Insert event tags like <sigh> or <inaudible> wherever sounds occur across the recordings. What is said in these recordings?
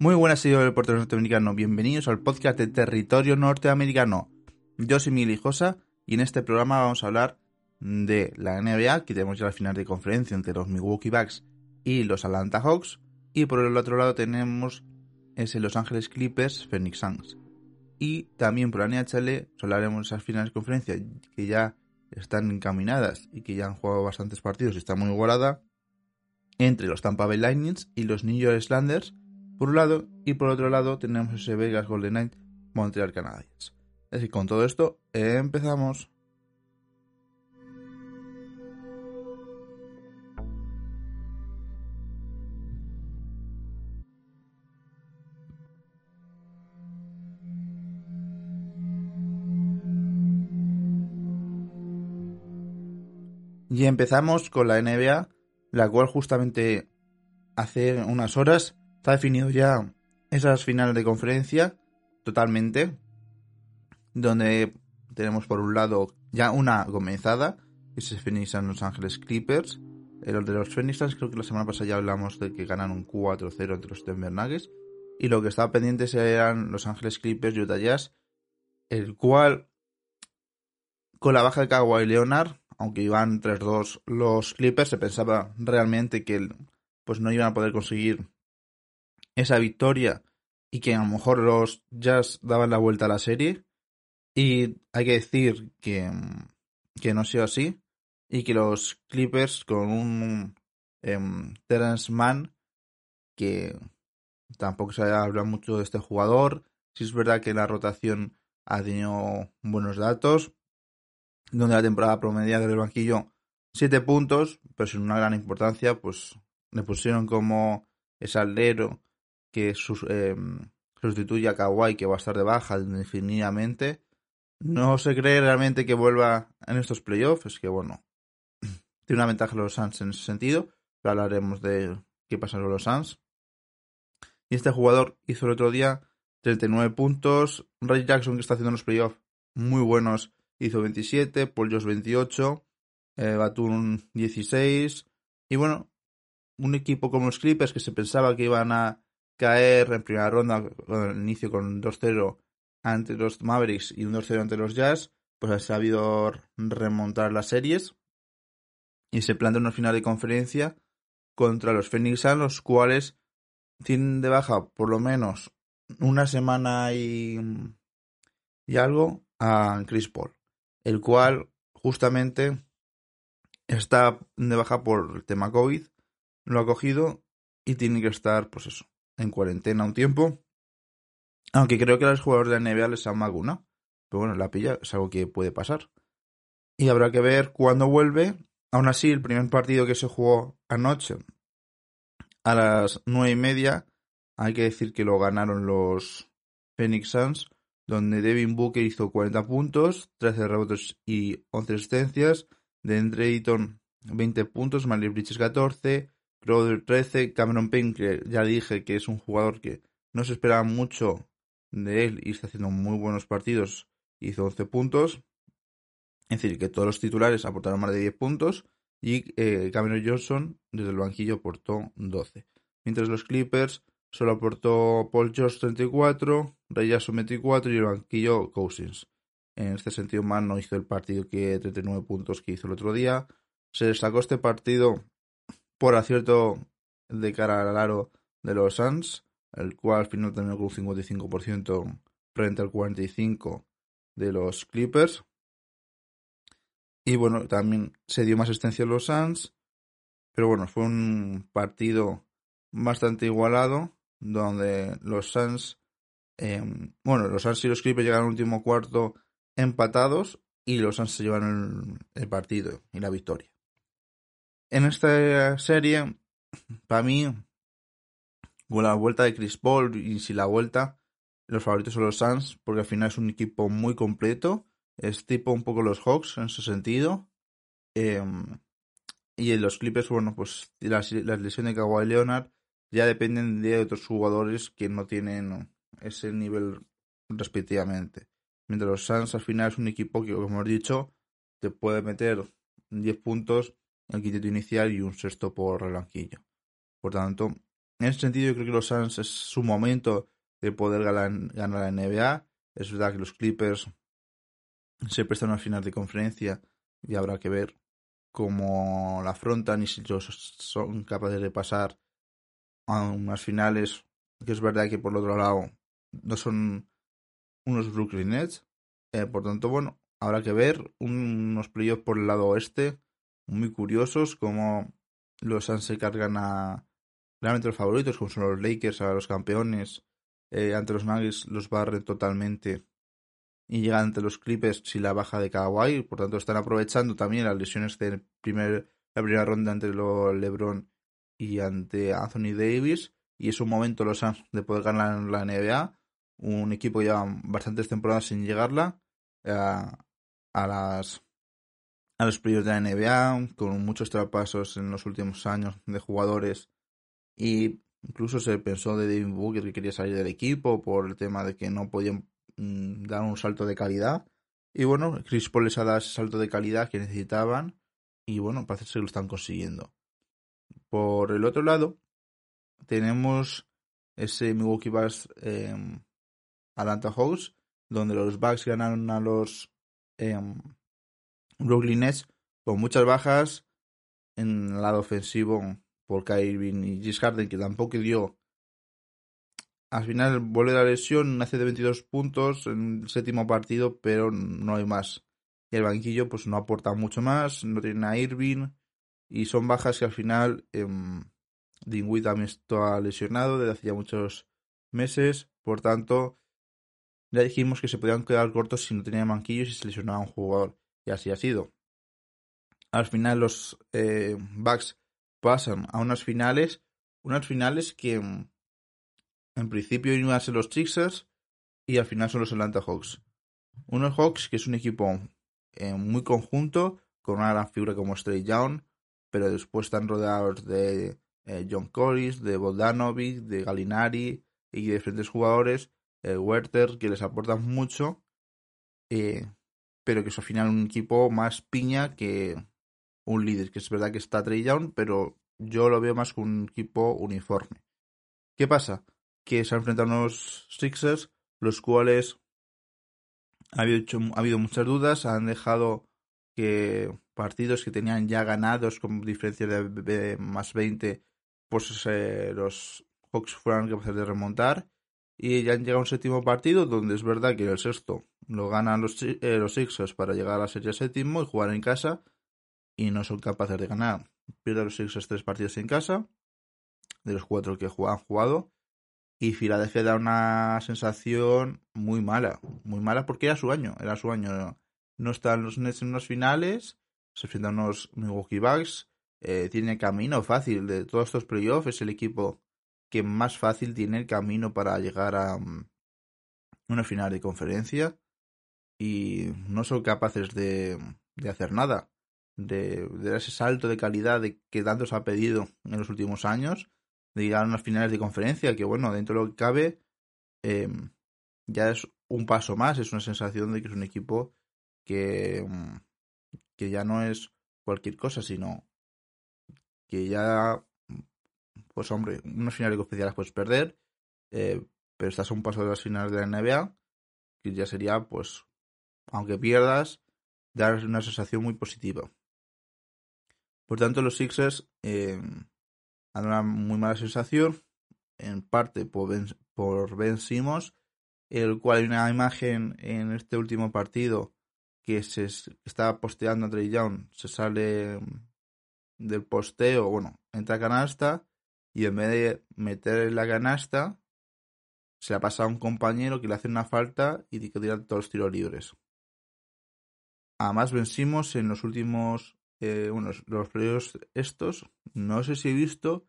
Muy buenas, señores del portero norteamericano. Bienvenidos al podcast de Territorio Norteamericano. Yo soy Miguel Hijosa y en este programa vamos a hablar de la NBA, que tenemos ya la final de conferencia entre los Milwaukee Bucks y los Atlanta Hawks. Y por el otro lado tenemos ese Los Ángeles Clippers Phoenix Suns. Y también por la NHL hablaremos esas finales de conferencia que ya están encaminadas y que ya han jugado bastantes partidos y está muy igualada entre los Tampa Bay Lightning y los New York Islanders por un lado, y por otro lado tenemos ese Vegas Golden Knight Montreal Canadiens. Así que con todo esto, empezamos. Y empezamos con la NBA, la cual justamente hace unas horas Está definido ya esas finales de conferencia totalmente, donde tenemos por un lado ya una comenzada, que se finalizan Los Ángeles Clippers. El de los Phoenix creo que la semana pasada ya hablamos de que ganan un 4-0 entre los Denver Nuggets. Y lo que estaba pendiente eran Los Ángeles Clippers y Utah Jazz, el cual, con la baja de Kawhi Leonard, aunque iban 3-2 los Clippers, se pensaba realmente que pues no iban a poder conseguir esa victoria y que a lo mejor los Jazz daban la vuelta a la serie. Y hay que decir que, que no sea así y que los Clippers con un um, Terence Mann que tampoco se habla mucho de este jugador. Si es verdad que la rotación ha tenido buenos datos, donde la temporada promedia del banquillo 7 puntos, pero sin una gran importancia, pues le pusieron como ese alero que em, sustituye a Kawhi, que va a estar de baja indefinidamente. No se cree realmente que vuelva en estos playoffs. Es que, bueno, <laughs> tiene una ventaja los Suns en ese sentido. Pero hablaremos de qué pasa con los Suns. Y este jugador hizo el otro día 39 puntos. Ray Jackson, que está haciendo los playoffs muy buenos, hizo 27. Paul Josh 28. Eh, Batum 16. Y bueno, un equipo como los Clippers que se pensaba que iban a caer en primera ronda con inicio con 2-0 ante los Mavericks y un 2-0 ante los Jazz, pues ha sabido remontar las series y se plantea una final de conferencia contra los Phoenix Suns, los cuales tienen de baja por lo menos una semana y, y algo a Chris Paul, el cual justamente está de baja por el tema COVID, lo ha cogido y tiene que estar, pues eso, en cuarentena un tiempo. Aunque creo que a los jugadores de la NBA les han vacunado. Pero bueno, la pilla es algo que puede pasar. Y habrá que ver cuándo vuelve. Aún así, el primer partido que se jugó anoche a las nueve y media, hay que decir que lo ganaron los Phoenix Suns, donde Devin Booker hizo 40 puntos, 13 rebotes y 11 asistencias. De Eaton 20 puntos, Malik Bridges 14, Crowder 13, Cameron que ya dije que es un jugador que no se esperaba mucho de él y está haciendo muy buenos partidos, hizo 11 puntos. Es decir, que todos los titulares aportaron más de 10 puntos y eh, Cameron Johnson desde el banquillo aportó 12. Mientras los Clippers solo aportó Paul George 34, Ray Jackson 24 y el banquillo Cousins. En este sentido, Man no hizo el partido que 39 puntos que hizo el otro día. Se destacó este partido por acierto de cara al aro de los Suns, el cual al final terminó con un 55% frente al 45% de los Clippers. Y bueno, también se dio más asistencia a los Suns, pero bueno, fue un partido bastante igualado, donde los Suns, em, bueno, los Suns y los Clippers llegaron al último cuarto empatados y los Suns se llevaron el partido y la victoria en esta serie, para mí, con la vuelta de Chris Paul y si la vuelta, los favoritos son los Suns, porque al final es un equipo muy completo. Es tipo un poco los Hawks en ese sentido. Em, y en los Clippers, bueno, pues las, las lesiones de Kawhi Leonard ya dependen de otros jugadores que no tienen ese nivel respectivamente. Mientras los Suns al final es un equipo que, como hemos dicho, te puede meter 10 puntos quinteto inicial y un sexto por relanquillo. Por tanto, en ese sentido yo creo que los Suns es su momento de poder ganar, la NBA. Es verdad que los Clippers se prestan a final de conferencia y habrá que ver cómo la afrontan y si ellos son capaces de pasar a unas finales, que es verdad que por el otro lado no son unos Brooklyn Nets. Eh, por tanto, bueno, habrá que ver unos playoffs por el lado oeste muy curiosos, como los Suns se cargan a realmente los favoritos, como son los Lakers, a los campeones, eh, ante los Nuggets los barren totalmente y llegan ante los Clippers si la baja de Kawhi, por tanto están aprovechando también las lesiones de primer, la primera ronda entre los LeBron y ante Anthony Davis y es un momento los Suns de poder ganar la NBA, un equipo que lleva bastantes temporadas sin llegarla eh, a las a los playoffs de la NBA, con muchos traspasos en los últimos años de jugadores y incluso se pensó de David Booker que quería salir del equipo por el tema de que no podían mm, dar un salto de calidad. Y bueno, Chris Paul les ha dado ese salto de calidad que necesitaban y bueno, parece que lo están consiguiendo. Por el otro lado, tenemos ese Milwaukee Bucks eh, Atlanta Hawks, donde los Bucks ganaron a los eh, Brooklyn Nets con muchas bajas en el lado ofensivo por Kyrie y Gis Harden, que tampoco dio. Al final vuelve la lesión, hace de 22 puntos en el séptimo partido, pero no hay más. Y el banquillo pues no aporta mucho más, no tiene a Irving y son bajas que al final eh, también está lesionado desde hace ya muchos meses, por tanto ya dijimos que se podían quedar cortos si no tenían banquillos y se lesionaba un jugador y así ha sido. Al final los eh, Bucks pasan a unas finales, unas finales que mm, en principio iban a ser los Sixers y al final son los Atlanta Hawks. Unos Hawks que es un equipo eh, muy conjunto, con una gran figura como Stray Young, pero después están rodeados de eh, John Corris, de Boldanovic, de Galinari y de diferentes jugadores, Werther, que les aportan mucho pero que es al final un equipo más piña que un líder, que es verdad que está Trey Young, pero yo lo veo más como un equipo uniforme. ¿Qué pasa? Que se han enfrentado a unos Sixers, los cuales ha habido, ha habido muchas dudas, han dejado que partidos que tenían ya ganados con diferencia de, más 20, pues eh, los Hawks fueran capaces de remontar y ya han llegado a un séptimo partido donde es verdad que el sexto lo ganan los, eh, los Sixers para llegar a la serie séptimo y jugar en casa y no son capaces de ganar. Pierden los Sixers tres partidos en casa de los cuatro que han jugado y Filadelfia da una sensación muy mala, muy mala porque era su año, era su año. No están los Nets en unos finales, se enfrentan unos Milwaukee Bucks, eh, tiene camino fácil de todos estos playoffs, es el equipo que más fácil tiene el camino para llegar a mm, una final de conferencia y no son capaces de, de hacer nada, de, de, ese salto de calidad de que tanto se ha pedido en los últimos años, de llegar a unas finales de conferencia, que bueno, dentro de lo que cabe, em, ya es un paso más, es una sensación de que es un equipo que, mm, que ya no es cualquier cosa, sino que ya pues hombre, unas finales especiales puedes perder, eh, pero estás a un paso de las finales de la NBA, que ya sería, pues, aunque pierdas, dar una sensación muy positiva. Por tanto, los Sixers eh, han una muy mala sensación, en parte por Ben, por el cual hay una imagen en este último partido que se está posteando a Trey Young, se sale del posteo, bueno, entra a canasta y en vez de meter la canasta, se la pasa a un compañero que le hace una falta y que tira todos los tiros libres. Además vencimos en los últimos, eh, bueno, los playoffs estos, no sé si he visto,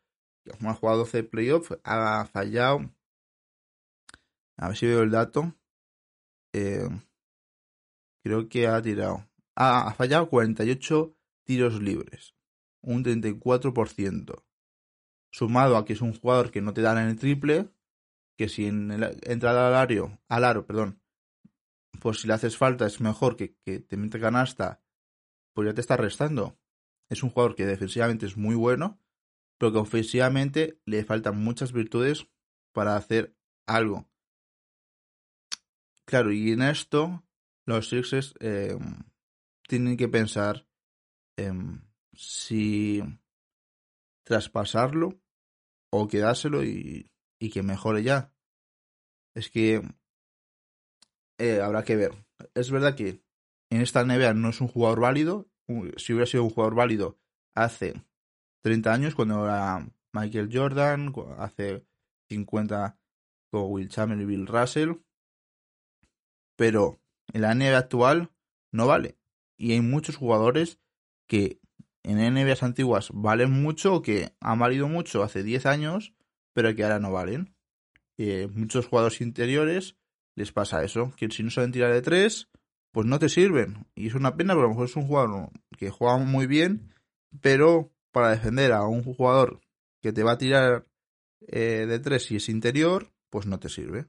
como ha jugado 12 playoffs, ha fallado A ver si veo el dato. Eh, creo que ha tirado. ha fallado 48 tiros libres. Un 34%. Sumado a que es un jugador que no te dan en el triple. Que si en el, entra al aro, al aro, perdón, pues si le haces falta es mejor que, que te mete canasta, pues ya te está restando. Es un jugador que defensivamente es muy bueno, pero que ofensivamente le faltan muchas virtudes para hacer algo. Claro, y en esto los Sixers eh, tienen que pensar si traspasarlo o quedárselo y, y, que mejore ya. Es que eh, habrá que ver. Es verdad que en esta NBA no es un jugador válido. Si hubiera sido un jugador válido hace 30 años, cuando era Michael Jordan, hace 50 con Will Chamberlain y Bill Russell. Pero en la NBA actual no vale. Y hay muchos jugadores que en NBAs antiguas valen mucho o que han valido mucho hace 10 años, pero que ahora no valen. Eh, muchos jugadores interiores les pasa eso, que si no saben tirar de 3, pues no te sirven. Y es una pena porque a lo mejor es un jugador que juega muy bien, pero para defender a un jugador que te va a tirar eh, de 3 si es interior, pues no te sirve.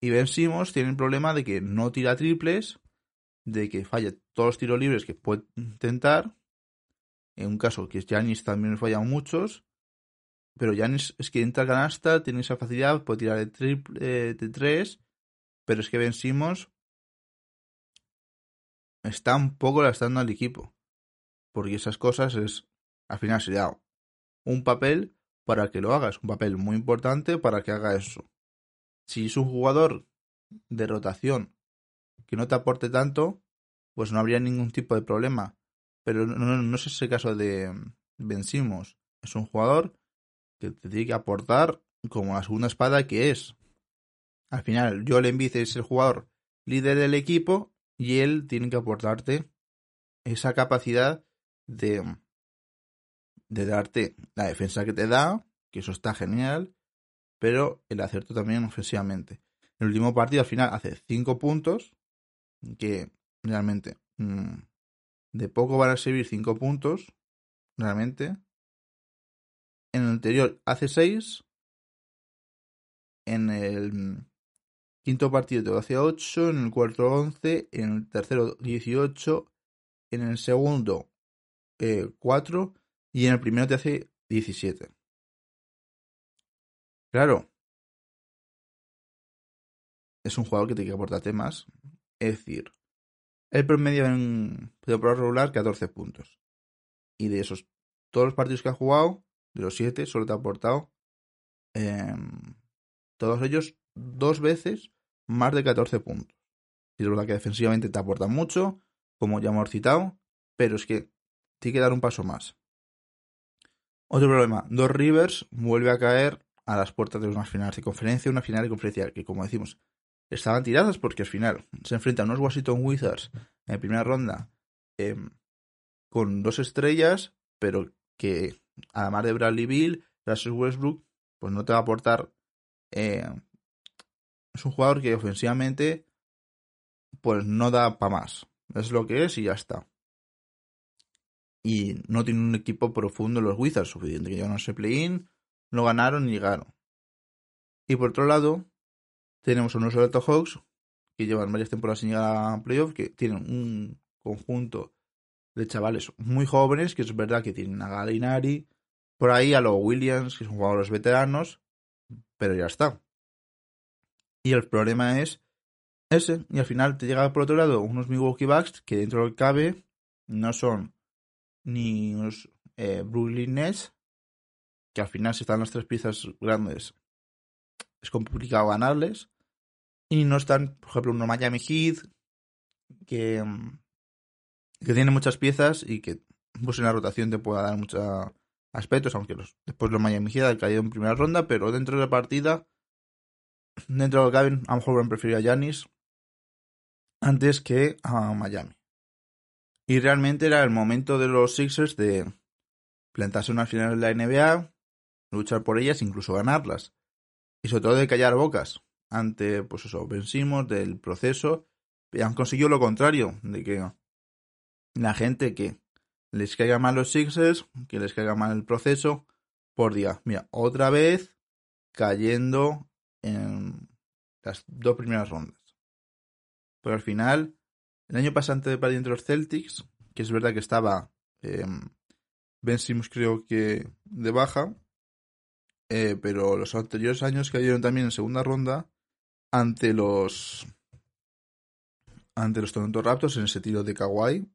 Y Ben Simmons tiene el problema de que no tira triples, de que falla todos los tiros libres que puede intentar. En un caso que Janis también falla muchos. Pero Janis es que entra canasta, tiene esa facilidad, puede tirar de, triple, de 3. Pero es que Ben Simmons está un poco lastrando al equipo. Porque esas cosas es, al final sería un papel para que lo hagas, un papel muy importante para que haga eso. Si es un jugador de rotación que no te aporte tanto, pues no habría ningún tipo de problema. Pero no, es ese caso de Vencimos. Es un jugador que te tiene que aportar como la segunda espada que es. Al final, Joel Embiid es el jugador líder del equipo y él tiene que aportarte esa capacidad de, de darte la defensa que te da, que eso está genial, pero el acierto también ofensivamente. El último partido al final hace 5 puntos, que realmente mm, de poco van a servir 5 puntos, realmente. En el anterior hace 6. En el quinto partido te hace 8. En el cuarto 11. En el tercero 18. En el segundo 4. Eh, y en el primero te hace 17. Claro. Es un jugador que te que aportarte más. Es decir, el promedio en prueba regular 14 puntos. Y de esos, todos los partidos que ha jugado, de los 7, solo te ha aportado em, todos ellos dos veces más de 14 puntos. Y es verdad que defensivamente te aporta mucho, como ya hemos citado, pero es que tiene que dar un paso más. Otro problema, Dos Rivers vuelve a caer a las puertas de unas finales de conferencia, una final de conferencia que, como decimos, estaban tiradas porque al final se enfrentan unos Washington Wizards en primera ronda em, con dos estrellas, pero que además de Bradley Bill, Russell Westbrook, pues no te va a aportar. Eh, es un jugador que ofensivamente, pues no da para más. Es lo que es y ya está. Y no tiene un equipo profundo los Wizards suficiente que llegaron a ese play-in, no ganaron ni llegaron. Y por otro lado, tenemos unos Seattle Hawks que llevan varias temporadas sin llegar a playoff, que tienen un conjunto de chavales muy jóvenes, que es verdad que tienen a Galinari, por ahí a los Williams, que son jugadores veteranos, pero ya está. Y el problema es ese, y al final te llega por otro lado unos Milwaukee Bucks que dentro del cabe no son ni unos eh, Brooklyn Nets, que al final si están las tres piezas grandes es complicado ganarles, y no están, por ejemplo, unos Miami Heat, que, que tiene muchas piezas y que pues en la rotación te pueda dar muchos aspectos, aunque los, después los Miami Heat han caído en primera ronda, pero dentro de la partida, dentro de caben, a lo mejor van a preferir a Yanis antes que a Miami. Y realmente era el momento de los Sixers de plantarse unas finales de la NBA, luchar por ellas, incluso ganarlas. Y sobre todo de callar bocas. Ante, pues eso, vencimos del proceso. Y han conseguido lo contrario, de que la gente que les caiga mal los Sixers, que les caiga mal el proceso, por día. Mira, otra vez cayendo en las dos primeras rondas. Pero al final, el año pasante de entre los Celtics, que es verdad que estaba eh, creo que de baja, eh, pero los anteriores años cayeron también en segunda ronda ante los ante los Toronto Raptors en ese tiro de Kawhi.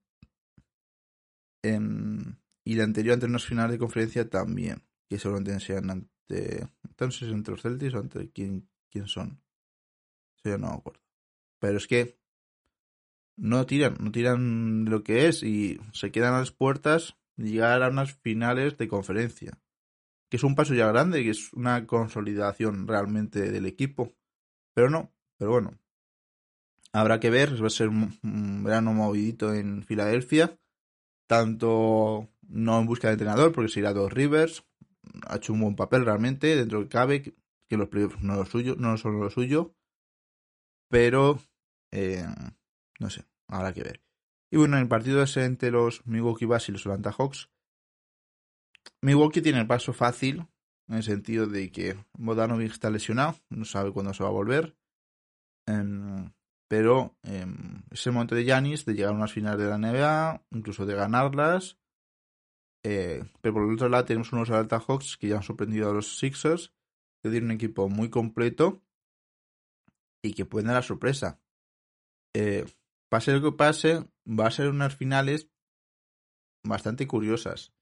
y la anterior ante unas finales de conferencia también, que seguramente sean ante entonces entre los Celtics o ante quién, quién son. Yo no me acuerdo. Pero es que no tiran, no tiran lo que es y se quedan a las puertas de llegar a unas finales de conferencia que es un paso ya grande, que es una consolidación realmente del equipo. Pero no, pero bueno. Habrá que ver, va a ser un verano movidito en Filadelfia. Tanto no en busca de entrenador, porque se irá a dos Rivers. Ha hecho un buen papel realmente, dentro que cabe, que los playoffs no, lo suyo, no son lo suyo. Pero, eh, no sé, habrá que ver. Y bueno, en el partido ese entre los Milwaukee Bucks y los Atlanta Hawks, Milwaukee tiene el paso fácil, en el sentido de que Bodanovic está lesionado, no sabe cuándo se va a volver. Em, pero em, es el momento de Yanis de llegar a unas finales de la NBA, incluso de ganarlas. Eh, pero por el otro lado tenemos unos Atlanta Hawks que ya han sorprendido a los Sixers, que tienen un equipo muy completo y que pueden dar la sorpresa. Eh, pase lo que pase, va a ser unas finales bastante curiosas.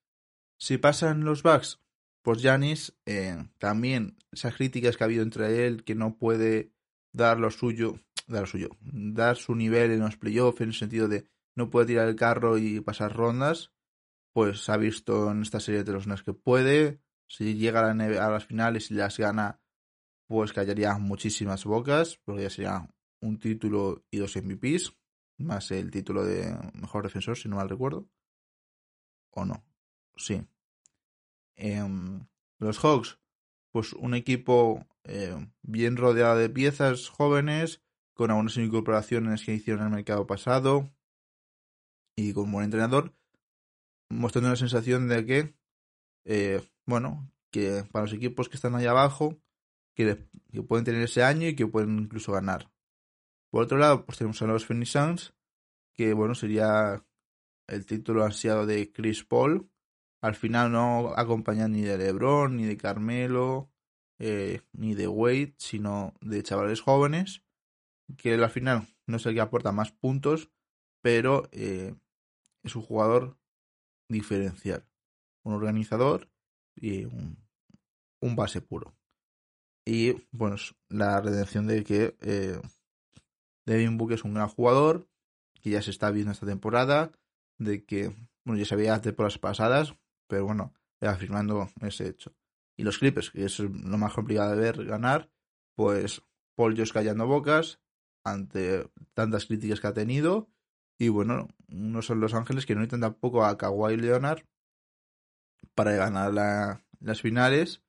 Si pasan los Bucks, pues Janis, eh, también esas críticas que ha habido entre él, que no puede dar lo suyo, dar lo suyo, dar su nivel en los playoffs, en el sentido de no puede tirar el carro y pasar rondas, pues ha visto en esta serie de los que puede. Si llega a, a las finales y las gana, pues callaría muchísimas bocas, porque ya sería un título y dos MVPs, más el título de mejor defensor, si no mal recuerdo. ¿O no? sí. Em, los Hawks, pues un equipo eh, bien rodeado de piezas jóvenes, con algunas incorporaciones que hicieron en el mercado pasado y con un buen entrenador, mostrando la sensación de que, eh, bueno, que para los equipos que están ahí abajo, que, pueden tener ese año y que pueden incluso ganar. Por otro lado, pues tenemos a los Phoenix Suns, que bueno, sería el título ansiado de Chris Paul, al final no acompañan ni de LeBron, ni de Carmelo, eh, ni de Wade, sino de chavales jóvenes, que al final no sé qué aporta más puntos, pero eh, es un jugador diferencial, un organizador y un, base puro. Y bueno, la redención de que eh, Devin Book es un gran jugador, que ya se está viendo esta temporada, de que, bueno, ya se veía temporadas pasadas, pero bueno, afirmando ese hecho. Y los Clippers, que es lo más complicado de ver ganar, pues Paul Josh callando bocas ante tantas críticas que ha tenido. Y bueno, no son Los Ángeles que no necesitan tampoco a Kawhi Leonard para ganar las finales.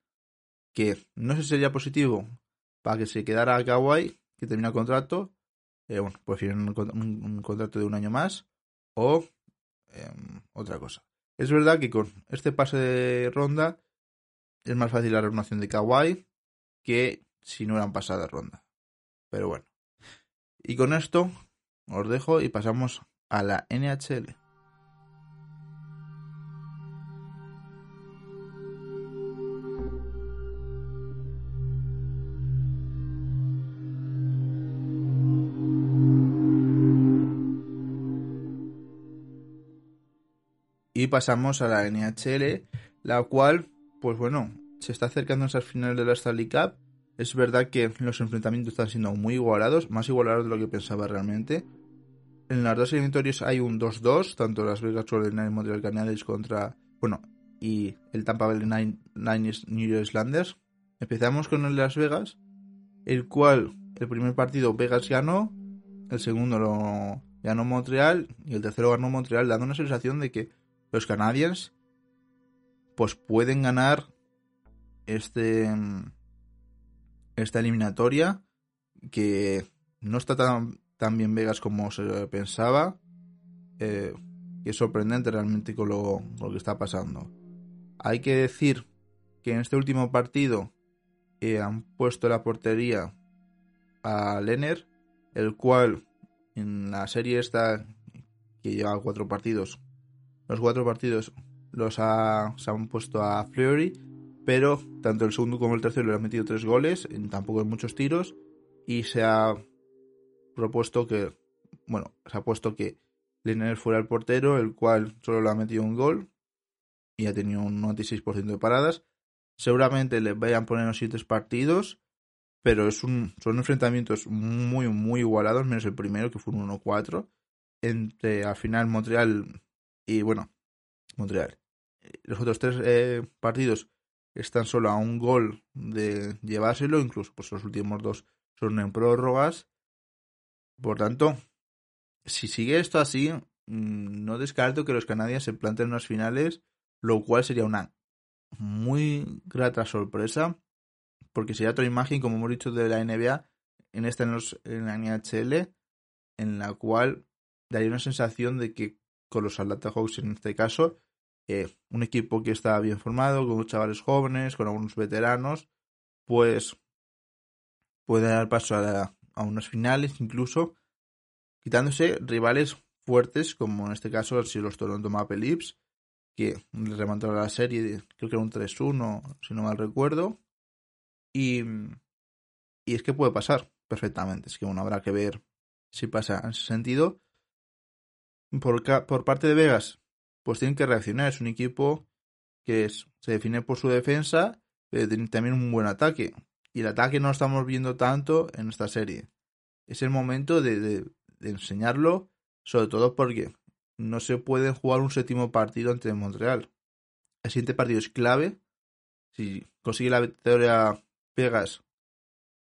Que no sé si sería positivo para que se quedara a Kawhi, que termina el contrato. Eh, bueno, prefieren un, contrato de un año más. O em, otra cosa. Es verdad que con este pase de ronda es más fácil la renovación de Kawhi que si no eran pasadas ronda. Pero bueno. Y con esto os dejo y pasamos a la NHL. Y pasamos a la NHL, la cual, pues bueno, se está acercando a esas finales de la Stanley Cup. Es verdad que los enfrentamientos están siendo muy igualados, más igualados de lo que pensaba realmente. En las dos eliminatorias hay un 2-2, tanto las Vegas Golden Knights Montreal Canadiens contra, bueno, y el Tampa Bay New York Islanders. Empezamos con el Las Vegas, el cual el primer partido Vegas ganó, el segundo lo ganó Montreal y el tercero ganó Montreal, dando una sensación de que los Canadiens pues pueden ganar este esta eliminatoria que no está tan, tan bien Vegas como se pensaba. Eh, es sorprendente realmente con lo, lo, que está pasando. Hay que decir que en este último partido eh, han puesto la portería a Lenner, el cual en la serie esta que lleva cuatro partidos, los cuatro partidos los ha, se han puesto a Fleury, pero tanto el segundo como el tercero le han metido tres goles, tampoco en muchos tiros, y se ha propuesto que, bueno, se ha puesto que Lenner fuera el portero, el cual solo le ha metido un gol y ha tenido un 96% de paradas. Seguramente le vayan a poner los siguientes partidos, pero es un, son enfrentamientos muy, muy igualados, menos el primero, que fue un 1-4, entre al final Montreal y, bueno, Montreal. Los otros tres eh, partidos están solo a un gol de llevárselo, incluso pues los últimos dos son en prórrogas. Por tanto, si sigue esto así, mm, no descarto que los canadienses se planteen unas finales, lo cual sería una muy grata sorpresa, porque sería otra imagen, como hemos dicho, de la NBA en esta en, en la NHL, en la cual daría una sensación de que con los Atlanta Hawks en este caso, un equipo que está bien formado, con chavales jóvenes, con algunos veteranos, pues puede dar paso a, a unas finales incluso, quitándose rivales fuertes, como en este caso han sido los Toronto Maple Leafs, que le remontaron la serie, creo que era un 3-1, si no mal recuerdo. Y, y es que puede pasar perfectamente, es que bueno, habrá que ver si pasa en ese sentido. Por, por parte de Vegas, pues tienen que reaccionar. Es un equipo que es, se define por su defensa, pero tiene también un buen ataque. Y el ataque no lo estamos viendo tanto en esta serie. Es el momento de, enseñarlo, sobre todo porque no se puede jugar un séptimo partido ante Montreal. El siguiente partido es clave. Si consigue la victoria Vegas,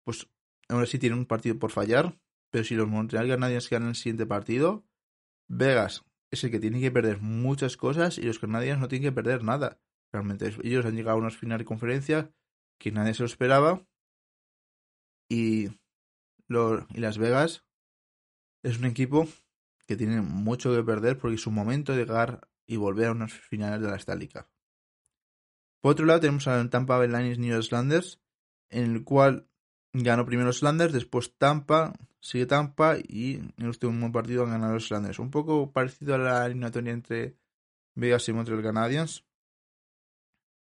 pues aún así tiene un partido por fallar. Pero si los Montreal Canadiens ganan el siguiente partido, Vegas es el que tiene que perder muchas cosas y los Canadiens no tienen que perder nada. Realmente ellos han llegado a unas finales de conferencia que nadie se lo esperaba. Y, y Las Vegas es un equipo que tiene mucho que perder porque es su momento de llegar y volver a unas finales de la Stanley Por otro lado tenemos al Tampa Bay Lightning New Islanders, en el cual ganó primero los Islanders, después Tampa, sigue Tampa y en el último partido han ganado los Islanders. Un poco parecido a la eliminatoria entre Vegas y Montreal Canadiens.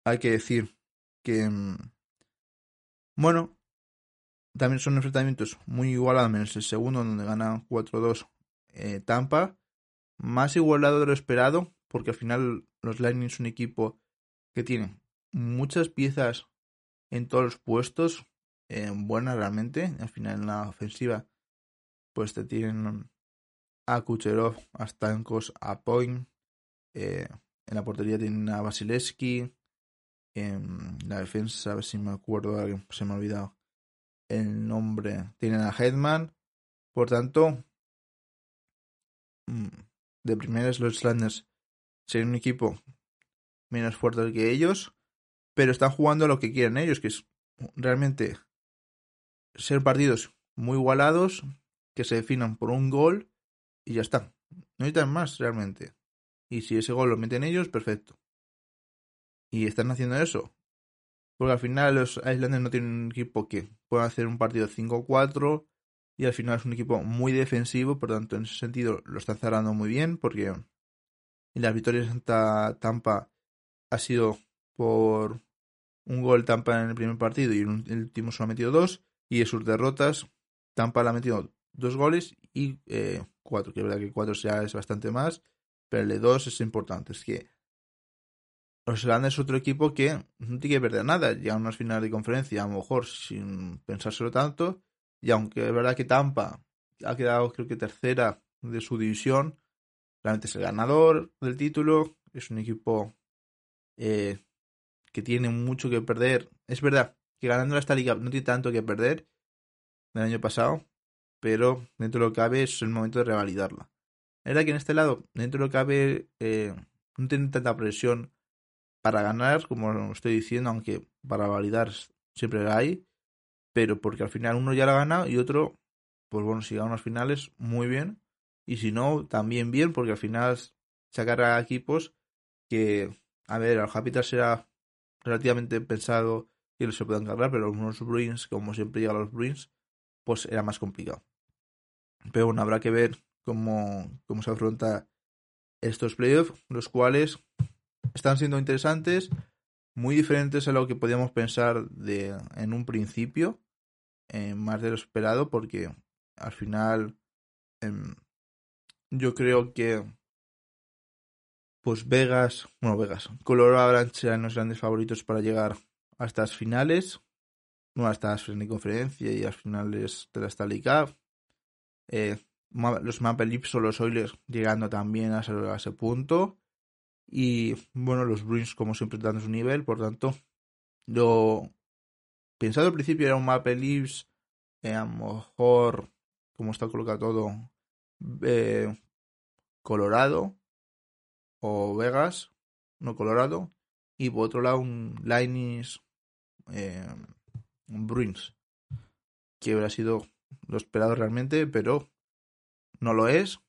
Hay que decir que, mm, bueno, también son enfrentamientos muy igualados, menos el segundo, donde gana 4-2 eh, Tampa. Más igualado de lo esperado, porque al final los Lightning es un equipo que tiene muchas piezas en todos los puestos, eh, buenas realmente. Al final en la ofensiva, pues te tienen a Kucherov, a Stankos, a Point. Eh, en la portería tienen a Vasilevsky. En la defensa, a ver si me acuerdo, se me ha olvidado el nombre. Tienen a Headman. Por tanto, mm, de primeras los Islanders serían un equipo menos fuerte que ellos, pero están jugando lo que quieren ellos, que es realmente ser partidos muy igualados, que se definan por un gol y ya está. No necesitan más realmente. Y si ese gol lo meten ellos, perfecto. Y están haciendo eso. Porque al final los Islanders no tienen un equipo que pueda hacer un partido 5-4 y al final es un equipo muy defensivo, por tanto en ese sentido lo están cerrando muy bien porque en las victorias Santa Tampa ha sido por un gol Tampa en el primer partido y en el último solo ha metido dos y en sus derrotas Tampa le ha metido dos goles y eh, cuatro, que es verdad que cuatro ya es bastante más, pero el de dos es importante. Es que Islanders es otro equipo que no tiene que perder nada. Ya unas finales de conferencia, a lo mejor sin pensárselo tanto. Y aunque es verdad que Tampa ha quedado, creo que tercera de su división, realmente es el ganador del título. Es un equipo eh, que tiene mucho que perder. Es verdad que ganando esta liga no tiene tanto que perder del año pasado, pero dentro de lo que cabe es el momento de revalidarla. Verdad que en este lado, dentro de lo que cabe, eh, no tiene tanta presión para ganar, como estoy diciendo, aunque para validar siempre la hay. pero porque al final uno ya la gana y otro, pues bueno, si gana unas finales, muy bien. Y si no, también bien, porque al final sacar a equipos que, a ver, al Habitat será relativamente pensado que se puedan cargar, pero algunos Bruins, como siempre llegan los Bruins, pues era más complicado. Pero bueno, habrá que ver cómo, cómo se afronta estos playoffs, los cuales están siendo interesantes, muy diferentes a lo que podíamos pensar de, en un principio, eh, más de lo esperado, porque al final em, yo creo que pues Vegas, bueno Vegas, Colorado Avalanche eran los grandes favoritos para llegar a estas finales, no a estas finales de conferencia y a las finales de la Stanley Cup. Eh, los Maple Leafs o los Oilers llegando también a ese, punto. Y bueno, los Bruins como siempre dando su nivel, por tanto, lo pensado al principio era un Maple Leafs, eh, a lo mejor, como está colocado todo, eh, Colorado o Vegas, no Colorado, y por otro lado un Linus eh, Bruins, que hubiera sido lo esperado realmente, pero no lo es.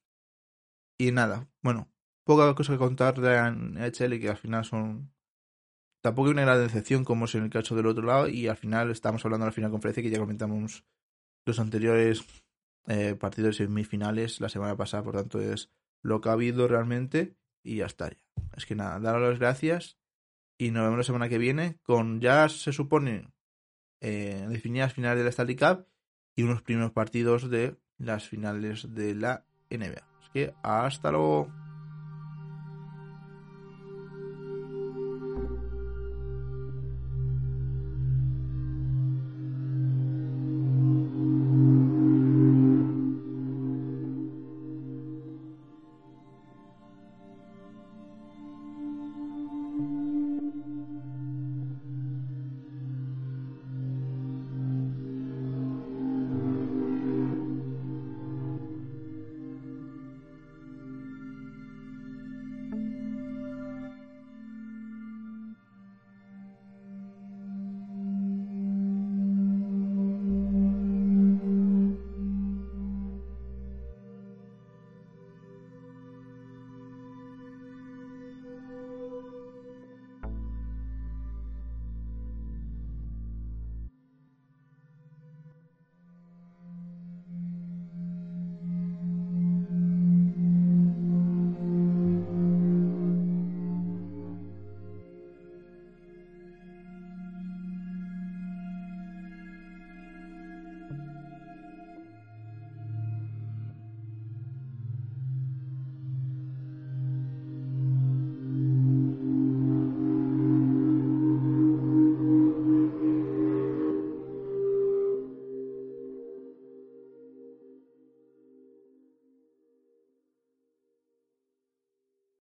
Y nada, bueno, poca cosa que contar de NHL que al final son. Tampoco hay una gran decepción como es en el caso del otro lado. Y al final estamos hablando de la final conferencia que ya comentamos los anteriores eh, partidos semifinales la semana pasada. Por tanto, es lo que ha habido realmente. Y ya está. Es que nada, daros las gracias. Y nos vemos la semana que viene con ya se supone eh, definidas finales de la Stanley Cup y unos primeros partidos de las finales de la NBA. Así que hasta luego.